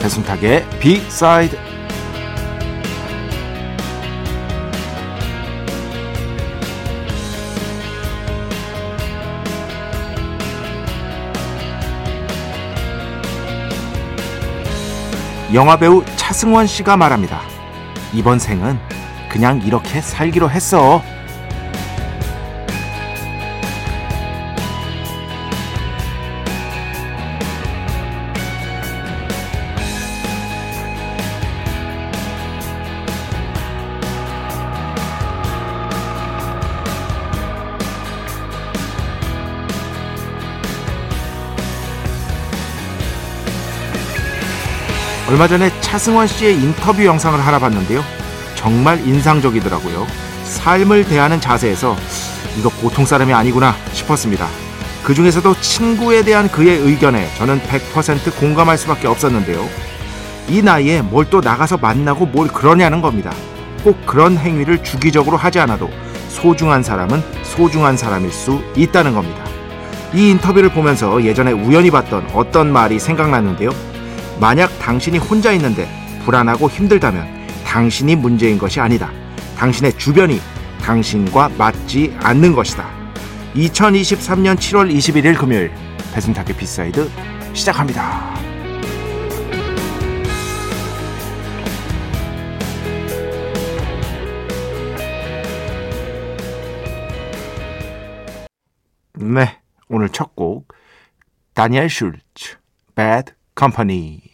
배순탁의 B-사이드 영화배우 차승원 씨가 말합니다. 이번 생은 그냥 이렇게 살기로 했어. 얼마 전에 차승원 씨의 인터뷰 영상을 하나 봤는데요. 정말 인상적이더라고요. 삶을 대하는 자세에서 이거 보통 사람이 아니구나 싶었습니다. 그 중에서도 친구에 대한 그의 의견에 저는 100% 공감할 수밖에 없었는데요. 이 나이에 뭘 또 나가서 만나고 뭘 그러냐는 겁니다. 꼭 그런 행위를 주기적으로 하지 않아도 소중한 사람은 소중한 사람일 수 있다는 겁니다. 이 인터뷰를 보면서 예전에 우연히 봤던 어떤 말이 생각났는데요. 만약 당신이 혼자 있는데 불안하고 힘들다면 당신이 문제인 것이 아니다. 당신의 주변이 당신과 맞지 않는 것이다. 2023년 7월 21일 금요일 배순탁의 B side 시작합니다. 네, 오늘 첫 곡 다니엘 슐츠 Bad Company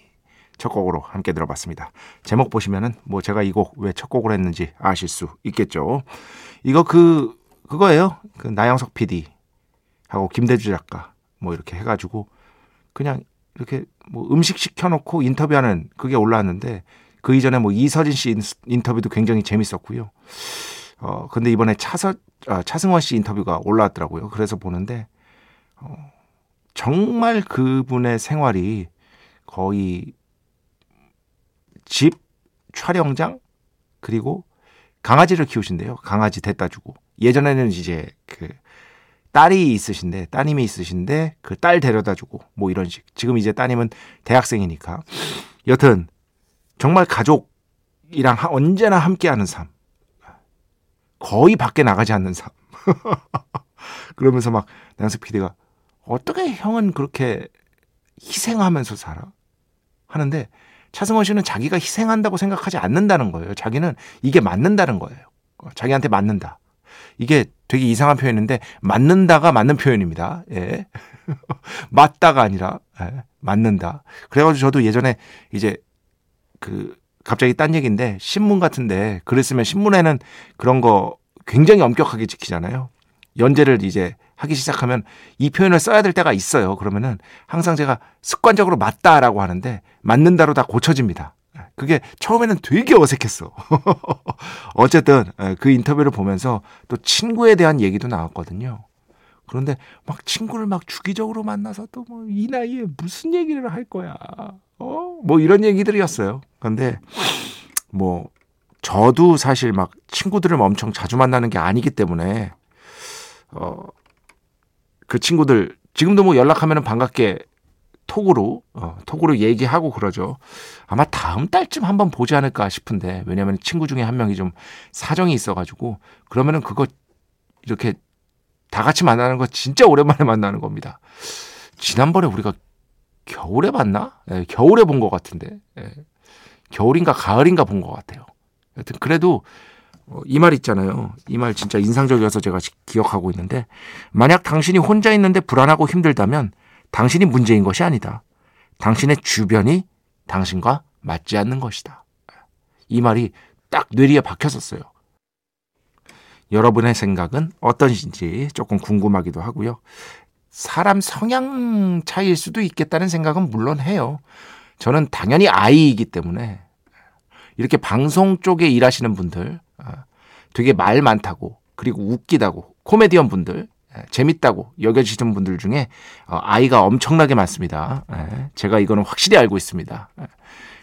첫 곡으로 함께 들어봤습니다. 제목 보시면은 뭐 제가 이 곡 왜 첫 곡을 했는지 아실 수 있겠죠. 이거 그 그거예요. 그 나영석 PD 하고 김대주 작가 뭐 이렇게 해가지고 그냥 이렇게 뭐 음식 시켜놓고 인터뷰하는 그게 올라왔는데 그 이전에 뭐 이서진 씨 인터뷰도 굉장히 재밌었고요. 어 근데 이번에 차서 아, 차승원 씨 인터뷰가 올라왔더라고요. 그래서 보는데 어, 정말 그분의 생활이 거의 집, 촬영장, 그리고 강아지를 키우신대요. 강아지 데다 주고. 예전에는 이제 그 딸이 있으신데, 따님이 있으신데 그 딸 데려다 주고 뭐 이런 식. 지금 이제 따님은 대학생이니까. 여튼 정말 가족이랑 언제나 함께하는 삶. 거의 밖에 나가지 않는 삶. 그러면서 막 양석 PD가 어떻게 형은 그렇게 희생하면서 살아? 하는데 차승원 씨는 자기가 희생한다고 생각하지 않는다는 거예요. 자기는 이게 맞는다는 거예요. 자기한테 맞는다. 이게 되게 이상한 표현인데 맞는다가 맞는 표현입니다. 예. 맞다가 아니라 예. 맞는다. 그래가지고 저도 예전에 이제 그 갑자기 딴 얘기인데 신문 같은데 쓰면 신문에는 그런 거 굉장히 엄격하게 지키잖아요. 연재를 이제 하기 시작하면 이 표현을 써야 될 때가 있어요. 그러면은 항상 제가 습관적으로 맞다라고 하는데 맞는다로 다 고쳐집니다. 그게 처음에는 되게 어색했어. 어쨌든 그 인터뷰를 보면서 또 친구에 대한 얘기도 나왔거든요. 그런데 막 친구를 막 주기적으로 만나서 또 뭐 이 나이에 무슨 얘기를 할 거야. 어? 뭐 이런 얘기들이었어요. 근데 뭐 저도 사실 막 친구들을 엄청 자주 만나는 게 아니기 때문에 어 그 친구들 지금도 뭐 연락하면 반갑게 톡으로 어, 톡으로 얘기하고 그러죠. 아마 다음 달쯤 한번 보지 않을까 싶은데 왜냐하면 친구 중에 한 명이 좀 사정이 있어가지고 그러면은 그거 이렇게 다 같이 만나는 거 진짜 오랜만에 만나는 겁니다. 지난번에 우리가 겨울에 봤나? 네, 겨울에 본 것 같은데 네. 겨울인가 가을인가 본 것 같아요. 여튼 그래도 어, 이말 있잖아요. 이 말 진짜 인상적이어서 제가 기억하고 있는데 만약 당신이 혼자 있는데 불안하고 힘들다면 당신이 문제인 것이 아니다. 당신의 주변이 당신과 맞지 않는 것이다. 이 말이 딱 뇌리에 박혔었어요. 여러분의 생각은 어떠신지 조금 궁금하기도 하고요. 사람 성향 차이일 수도 있겠다는 생각은 물론 해요. 저는 당연히 아이이기 때문에 이렇게 방송 쪽에 일하시는 분들 아, 되게 말 많다고 그리고 웃기다고 코미디언 분들 예, 재밌다고 여겨지시는 분들 중에 어, 아이가 엄청나게 많습니다. 예, 제가 이거는 확실히 알고 있습니다. 예,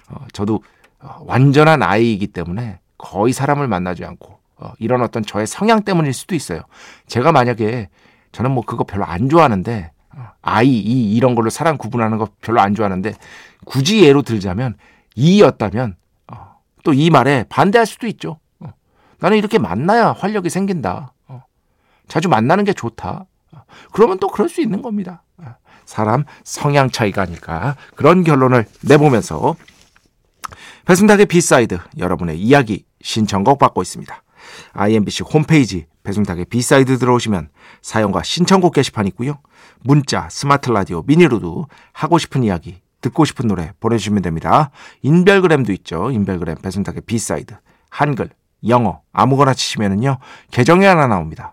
어, 저도 어, 완전한 아이이기 때문에 거의 사람을 만나지 않고 이런 어떤 저의 성향 때문일 수도 있어요. 제가 만약에 저는 뭐 그거 별로 안 좋아하는데 아이 이 이런 걸로 사람 구분하는 거 별로 안 좋아하는데 굳이 예로 들자면 이였다면 또 이 말에 반대할 수도 있죠. 나는 이렇게 만나야 활력이 생긴다. 자주 만나는 게 좋다. 그러면 또 그럴 수 있는 겁니다. 사람 성향 차이가 아닐까 그런 결론을 내보면서 배순탁의 B side 여러분의 이야기 신청곡 받고 있습니다. iMBC 홈페이지 배순탁의 B side 들어오시면 사연과 신청곡 게시판 있고요. 문자, 스마트 라디오, 미니로도 하고 싶은 이야기, 듣고 싶은 노래 보내주시면 됩니다. 인별그램도 있죠. 인별그램 배순탁의 B side 한글, 영어 아무거나 치시면은요 계정이 하나 나옵니다.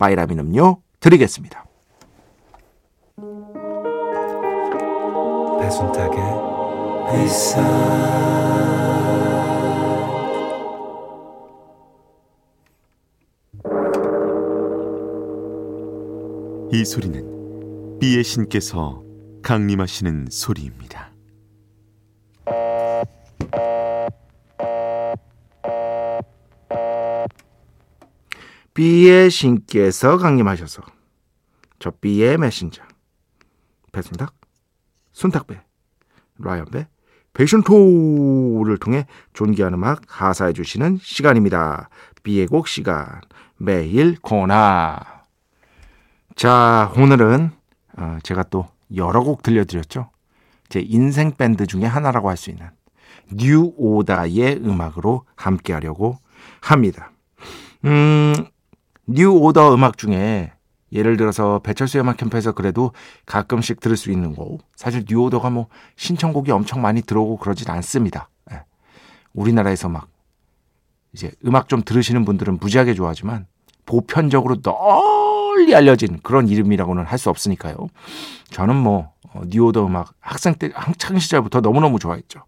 바이라민 음료 드리겠습니다. 배순탁의 이 소리는 비의 신께서 강림하시는 소리입니다. B의 신께서 강림하셔서 저 B의 메신저 배순탁, 순탁배, 라이언배, 패션토를 통해 존귀한 음악 하사해 주시는 시간입니다. B의 곡 시간 매일 코너 자 오늘은 어, 제가 또 여러 곡 들려드렸죠. 제 인생 밴드 중에 하나라고 할 수 있는 뉴 오더의 음악으로 함께 하려고 합니다. 음, 뉴 오더 음악 중에 예를 들어서 배철수의 음악 캠프에서 그래도 가끔씩 들을 수 있는 곡. 사실 뉴 오더가 뭐 신청곡이 엄청 많이 들어오고 그러진 않습니다. 예. 우리나라에서 막 이제 음악 좀 들으시는 분들은 무지하게 좋아하지만 보편적으로 널리 알려진 그런 이름이라고는 할 수 없으니까요. 저는 뭐 어, 뉴오더 음악 학생 때 학창 시절부터 너무너무 좋아했죠.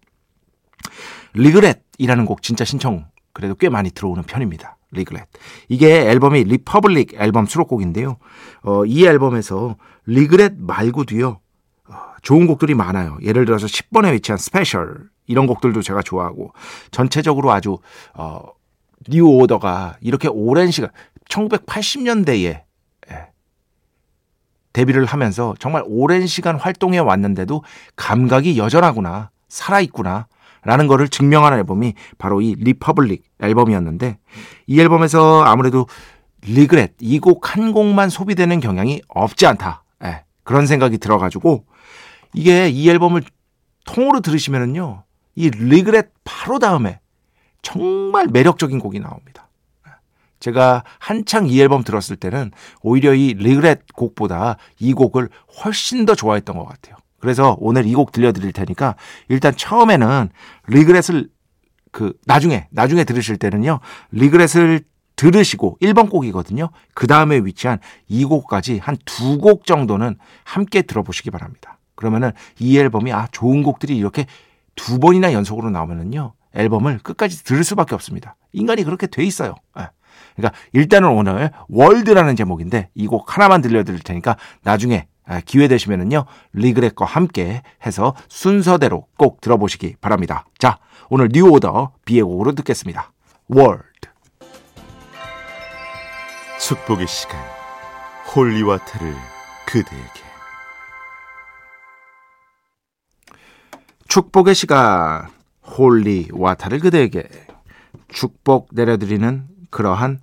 Regret이라는 곡 진짜 신청 그래도 꽤 많이 들어오는 편입니다. Regret. 이게 앨범이 Republic 앨범 수록곡인데요. 어, 이 앨범에서 Regret 말고도요. 어, 좋은 곡들이 많아요. 예를 들어서 10번에 위치한 Special 이런 곡들도 제가 좋아하고 전체적으로 아주 어, 뉴 오더가 이렇게 오랜 시간 1980년대에 예, 데뷔를 하면서 정말 오랜 시간 활동해 왔는데도 감각이 여전하구나 살아있구나 라는 거를 증명하는 앨범이 바로 이 Republic 앨범이었는데 이 앨범에서 아무래도 Regret 이 곡 한 곡만 소비되는 경향이 없지 않다. 예, 그런 생각이 들어가지고 이게 이 앨범을 통으로 들으시면은요 이 리그렛 바로 다음에 정말 매력적인 곡이 나옵니다. 제가 한창 이 앨범 들었을 때는 오히려 이 리그렛 곡보다 이 곡을 훨씬 더 좋아했던 것 같아요. 그래서 오늘 이 곡 들려드릴 테니까 일단 처음에는 리그렛을 그 나중에 나중에 들으실 때는요 리그렛을 들으시고 1번 곡이거든요. 그 다음에 위치한 이 곡까지 한 두 곡 정도는 함께 들어보시기 바랍니다. 그러면은 이 앨범이 아 좋은 곡들이 이렇게 두 번이나 연속으로 나오면은요 앨범을 끝까지 들을 수밖에 없습니다. 인간이 그렇게 돼 있어요. 예. 그러니까 일단은 오늘 World라는 제목인데 이 곡 하나만 들려드릴 테니까 나중에 아, 기회 되시면은요 Regret과 함께 해서 순서대로 꼭 들어보시기 바랍니다. 자 오늘 뉴 오더 B의 곡으로 듣겠습니다. World 축복의 시간 holy water를 그대에게 축복의 시간 holy water를 그대에게 축복 내려드리는 그러한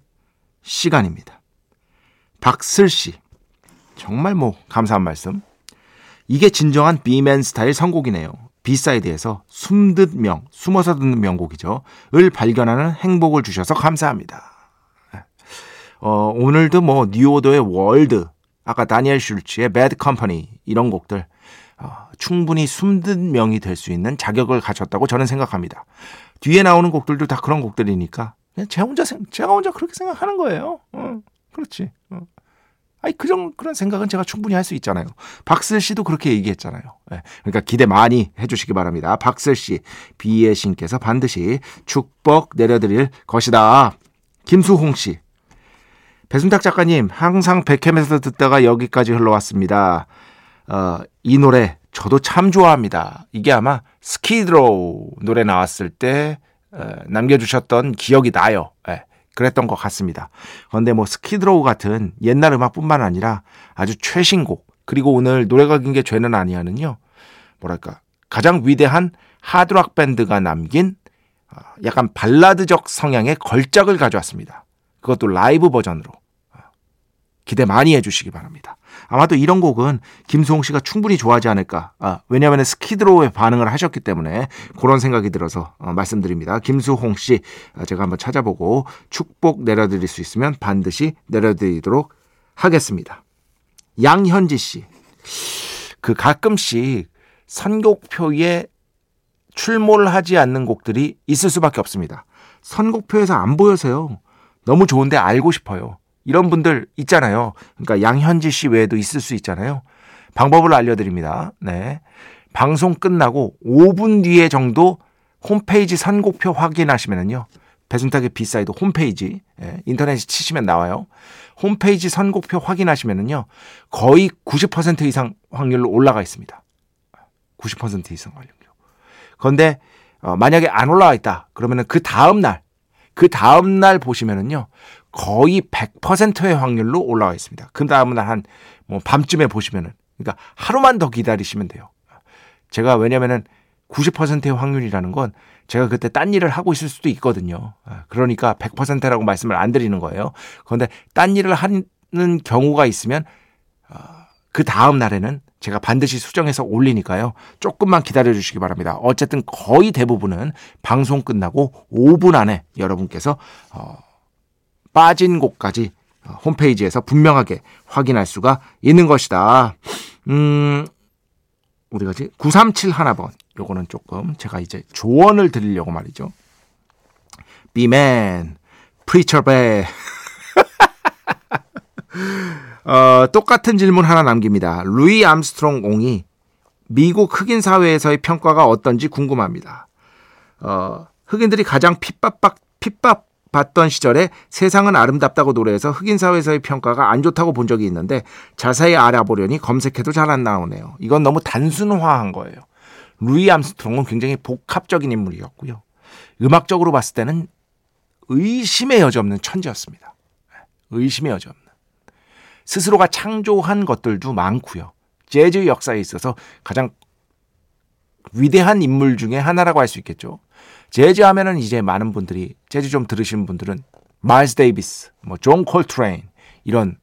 시간입니다. 박슬 씨. 정말 뭐 감사한 말씀. 이게 진정한 B맨 스타일 선곡이네요. B side에서 숨듣명, 숨어서 듣는 명곡이죠. 을 발견하는 행복을 주셔서 감사합니다. 어, 오늘도 뭐 뉴오더의 World, 아까 다니엘 슐츠의 Bad Company 이런 곡들 어, 충분히 숨듣명이 될 수 있는 자격을 갖췄다고 저는 생각합니다. 뒤에 나오는 곡들도 다 그런 곡들이니까 그냥 제 혼자 제가 혼자 그렇게 생각하는 거예요. 어, 그렇지. 어. 아니 그런 그런 생각은 제가 충분히 할 수 있잖아요. 박슬 씨도 그렇게 얘기했잖아요. 네, 그러니까 기대 많이 해주시기 바랍니다. 박슬 씨, B의 신께서 반드시 축복 내려드릴 것이다. 김수홍 씨, 배순탁 작가님 항상 백캠에서 듣다가 여기까지 흘러왔습니다. 어, 이 노래 저도 참 좋아합니다. 이게 아마 스키드로우 노래 나왔을 때 어, 남겨주셨던 기억이 나요. 네. 그랬던 것 같습니다. 그런데 뭐 스키드로우 같은 옛날 음악뿐만 아니라 아주 최신곡 그리고 오늘 노래가 긴 게 죄는 아니야는요. 뭐랄까 가장 위대한 하드락 밴드가 남긴 아, 약간 발라드적 성향의 걸작을 가져왔습니다. 그것도 라이브 버전으로 아, 기대 많이 해주시기 바랍니다. 아마도 이런 곡은 김수홍 씨가 충분히 좋아하지 않을까. 아, 왜냐하면 스키드로우에 반응을 하셨기 때문에 그런 생각이 들어서 어, 말씀드립니다. 김수홍 씨 아, 제가 한번 찾아보고 축복 내려드릴 수 있으면 반드시 내려드리도록 하겠습니다. 양현지 씨. 그 가끔씩 선곡표에 출몰하지 않는 곡들이 있을 수밖에 없습니다. 선곡표에서 안 보여서요. 너무 좋은데 알고 싶어요. 이런 분들 있잖아요. 그러니까 양현지 씨 외에도 있을 수 있잖아요. 방법을 알려드립니다. 네. 방송 끝나고 5분 뒤에 정도 홈페이지 선곡표 확인하시면은요. 배순탁의 B side 홈페이지 예, 인터넷에 치시면 나와요. 홈페이지 선곡표 확인하시면은요. 거의 90% 이상 확률로 올라가 있습니다. 90% 이상 확률로. 그런데 어, 만약에 안 올라와 있다. 그러면은 그 다음 날, 그 다음 날 보시면은요. 거의 100%의 확률로 올라와 있습니다. 그 다음은 한뭐 밤쯤에 보시면은 그러니까 하루만 더 기다리시면 돼요. 제가 왜냐면은 90%의 확률이라는 건 제가 그때 딴 일을 하고 있을 수도 있거든요. 아, 그러니까 100%라고 말씀을 안 드리는 거예요. 그런데 딴 일을 하는 경우가 있으면 아, 그 다음 날에는 제가 반드시 수정해서 올리니까요. 조금만 기다려 주시기 바랍니다. 어쨌든 거의 대부분은 방송 끝나고 5분 안에 여러분께서 어 빠진 곳까지 홈페이지에서 분명하게 확인할 수가 있는 것이다. 음, 어디 가지? 937 하나번. 요거는 조금 제가 이제 조언을 드리려고 말이죠. B맨, preacher 배. 어, 똑같은 질문 하나 남깁니다. 루이 암스트롱 옹이 미국 흑인 사회에서의 평가가 어떤지 궁금합니다. 어, 흑인들이 가장 핍박, 핍박 받던 시절에 세상은 아름답다고 노래해서 흑인 사회에서의 평가가 안 좋다고 본 적이 있는데 자세히 알아보려니 검색해도 잘 안 나오네요. 이건 너무 단순화한 거예요. 루이 암스트롱은 굉장히 복합적인 인물이었고요. 음악적으로 봤을 때는 의심의 여지 없는 천재였습니다. 의심의 여지 없는. 스스로가 창조한 것들도 많고요. 재즈 역사에 있어서 가장 위대한 인물 중에 하나라고 할 수 있겠죠. 재즈 하면은 이제 많은 분들이 재즈 좀 들으시는 분들은 마일스 데이비스, 뭐 존 콜트레인 이런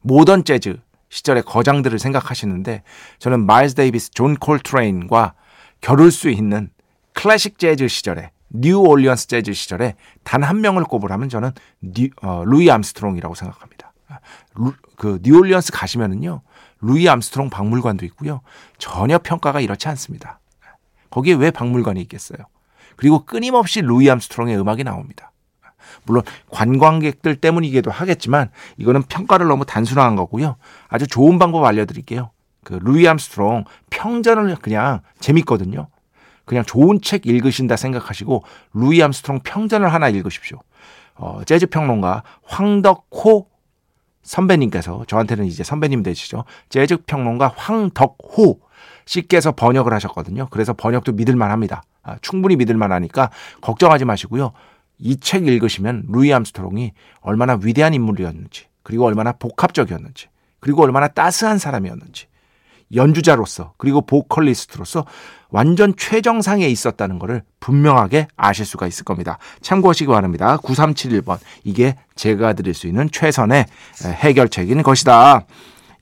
모던 재즈 시절의 거장들을 생각하시는데 저는 마일스 데이비스, 존 콜트레인과 겨룰 수 있는 클래식 재즈 시절에 뉴 올리언스 재즈 시절에 단 한 명을 꼽으라면 저는 뉴, 어, 루이 암스트롱이라고 생각합니다. 루, 그 뉴올리언스 가시면은요 루이 암스트롱 박물관도 있고요 전혀 평가가 이렇지 않습니다. 거기에 왜 박물관이 있겠어요? 그리고 끊임없이 루이 암스트롱의 음악이 나옵니다. 물론 관광객들 때문이기도 하겠지만 이거는 평가를 너무 단순화한 거고요. 아주 좋은 방법 알려드릴게요. 그 루이 암스트롱 평전을 그냥 재밌거든요. 그냥 좋은 책 읽으신다 생각하시고 루이 암스트롱 평전을 하나 읽으십시오. 어, 재즈 평론가 황덕호 선배님께서 저한테는 이제 선배님 되시죠. 재즈 평론가 황덕호 씨께서 번역을 하셨거든요. 그래서 번역도 믿을만 합니다. 아, 충분히 믿을만 하니까 걱정하지 마시고요. 이 책 읽으시면 루이 암스트롱이 얼마나 위대한 인물이었는지, 그리고 얼마나 복합적이었는지, 그리고 얼마나 따스한 사람이었는지, 연주자로서 그리고 보컬리스트로서 완전 최정상에 있었다는 것을 분명하게 아실 수가 있을 겁니다. 참고하시기 바랍니다. 9371번. 이게 제가 드릴 수 있는 최선의 해결책인 것이다.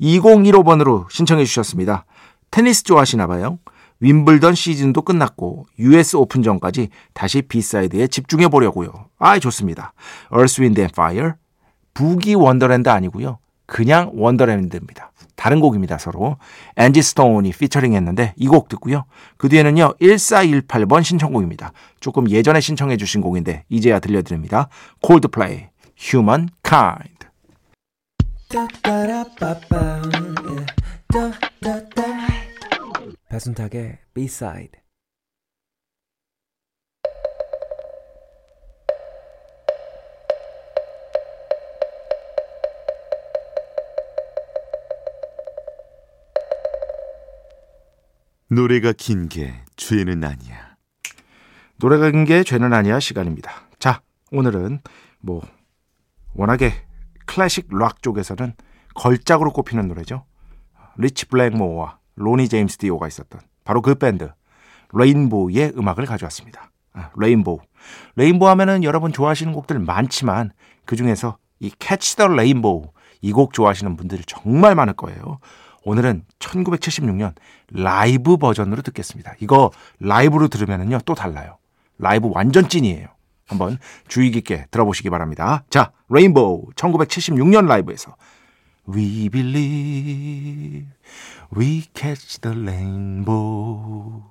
2015번으로 신청해 주셨습니다. 테니스 좋아하시나 봐요. 윔블던 시즌도 끝났고 US 오픈전까지 다시 B side에 집중해 보려고요. 아, 좋습니다. Earth, Wind and Fire. Boogie Wonderland 아니고요. 그냥 Wonderland입니다. 다른 곡입니다, 서로. 앤지 스톤이 피처링 했는데 이 곡 듣고요. 그 뒤에는요, 1418번 신청곡입니다. 조금 예전에 신청해 주신 곡인데 이제야 들려드립니다. 콜드플레이, Human Kind. 배순탁의 B-side 노래가 긴 게 죄는 아니야. 노래가 긴 게 죄는 아니야 시간입니다. 자, 오늘은 뭐 워낙에 클래식 락 쪽에서는 걸작으로 꼽히는 노래죠. 리치 블랙모어와 로니 제임스 디오가 있었던 바로 그 밴드 레인보우의 음악을 가져왔습니다. 아, 레인보우. 레인보우 하면은 여러분 좋아하시는 곡들 많지만 그 중에서 이 Catch the Rainbow 이 곡 좋아하시는 분들이 정말 많을 거예요. 오늘은 1976년 라이브 버전으로 듣겠습니다. 이거 라이브로 들으면은요 또 달라요. 라이브 완전 찐이에요. 한번 주의 깊게 들어보시기 바랍니다. 자, 레인보우 1976년 라이브에서 We believed we'd catch the rainbow.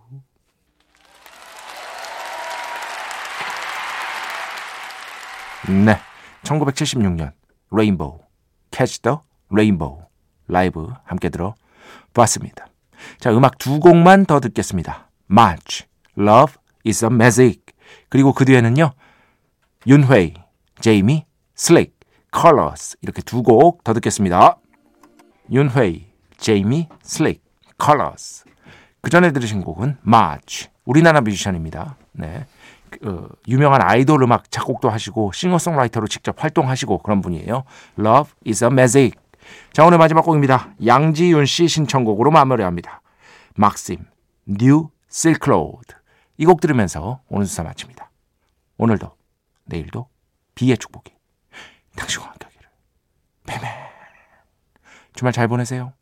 네, 1976년 레인보우 Catch the Rainbow 라이브 함께 들어봤습니다. 자, 음악 두 곡만 더 듣겠습니다. March, Love is a Magic 그리고 그 뒤에는요 윤훼이, 제이미, 슬릭, Colors 이렇게 두 곡 더 듣겠습니다. 윤훼이, 제이미, 슬릭, Colors 그 전에 들으신 곡은 March 우리나라 뮤지션입니다. 네. 그, 유명한 아이돌 음악 작곡도 하시고 싱어송라이터로 직접 활동하시고 그런 분이에요. Love is a Magic 자 오늘 마지막 곡입니다. 양지윤 씨 신청곡으로 마무리합니다. 막심, Silk Road 이곡 들으면서 오늘 수사 마칩니다. 오늘도 내일도 비의 축복이 당신과 함께하기를. 배맨 주말 잘 보내세요.